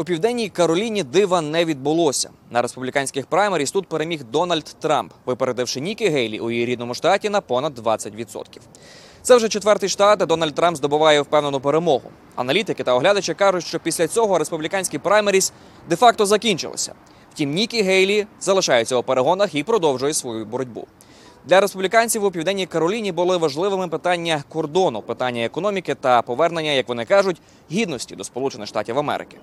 У південній Кароліні дива не відбулося. На республіканських праймеріс тут переміг Дональд Трамп, випередивши Нікі Гейлі у її рідному штаті на понад 20%. Це вже четвертий штат, де Дональд Трамп здобуває впевнену перемогу. Аналітики та оглядачі кажуть, що після цього республіканські праймеріс де-факто закінчилися. Втім, Нікі Гейлі залишається у перегонах і продовжує свою боротьбу. Для республіканців у південній Кароліні були важливими питання кордону, питання економіки та повернення, як вони кажуть, гідності до Сполучених Штатів Америки.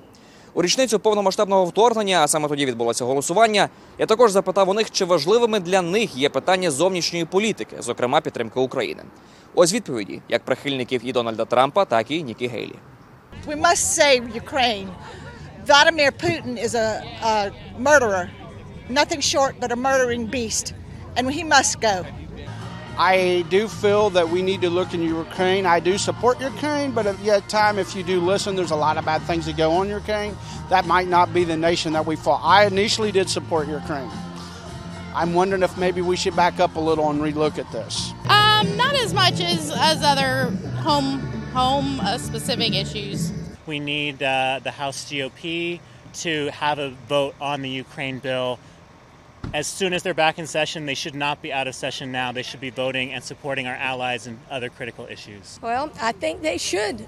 У річницю повномасштабного вторгнення, а саме тоді відбулося голосування. Я також запитав у них, чи важливими для них є питання зовнішньої політики, зокрема підтримки України. Ось відповіді як прихильників і Дональда Трампа, так і Нікі Гейлі. We must save Ukraine. Vladimir Putin is a, a murderer, nothing short but a murdering beast, and he must go. I do feel that we need to look in Ukraine. I do support Ukraine, but at yet time, if you do listen, there's a lot of bad things that go on in Ukraine. That might not be the nation that we fought. I initially did support Ukraine. I'm wondering if maybe we should back up a little and relook at this. Um, not as much as, as other home home uh, specific issues. We need uh, the House GOP to have a vote on the Ukraine bill. As soon as they're back in session, they should not be out of session now. They should be voting and supporting our allies and other critical issues. Well, I think they should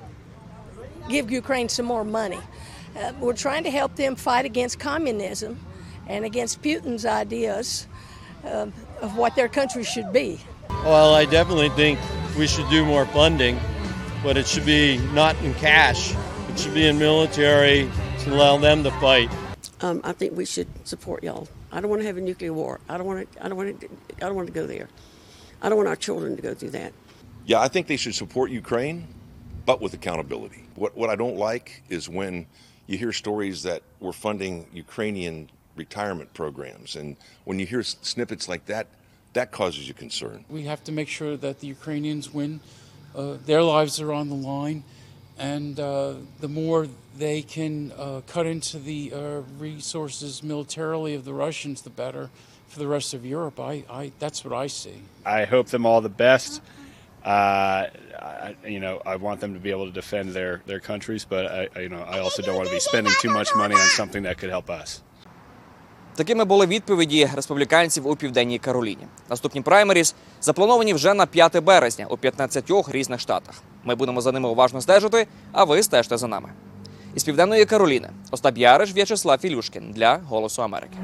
give Ukraine some more money. Uh, we're trying to help them fight against communism and against Putin's ideas um, of what their country should be. Well, I definitely think we should do more funding, but it should be not in cash. It should be in military to allow them to fight. Um, I think we should support y'all. I don't want to have a nuclear war. I don't want to. I don't want to. I don't want to go there. I don't want our children to go through that. Yeah, I think they should support Ukraine, but with accountability. What, what I don't like is when you hear stories that we're funding Ukrainian retirement programs, and when you hear snippets like that, that causes you concern. We have to make sure that the Ukrainians win. Uh, their lives are on the line, and uh, the more they can uh, cut into the uh, resources militarily of the Russians, the better for the rest of Europe. I, I, that's what I see. I hope them all the best. Uh, I, you know, I want them to be able to defend their, their countries, but I, I, you know, I also don't want to be spending too much money on something that could help us. Такими були відповіді республіканців у південній Кароліні. Наступні праймеріс заплановані вже на 5 березня у 15 різних штатах. Ми будемо за ними уважно стежити, а ви стежте за нами. Із південної Кароліни Остап Яриш, В'ячеслав Ілюшкін для Голосу Америки.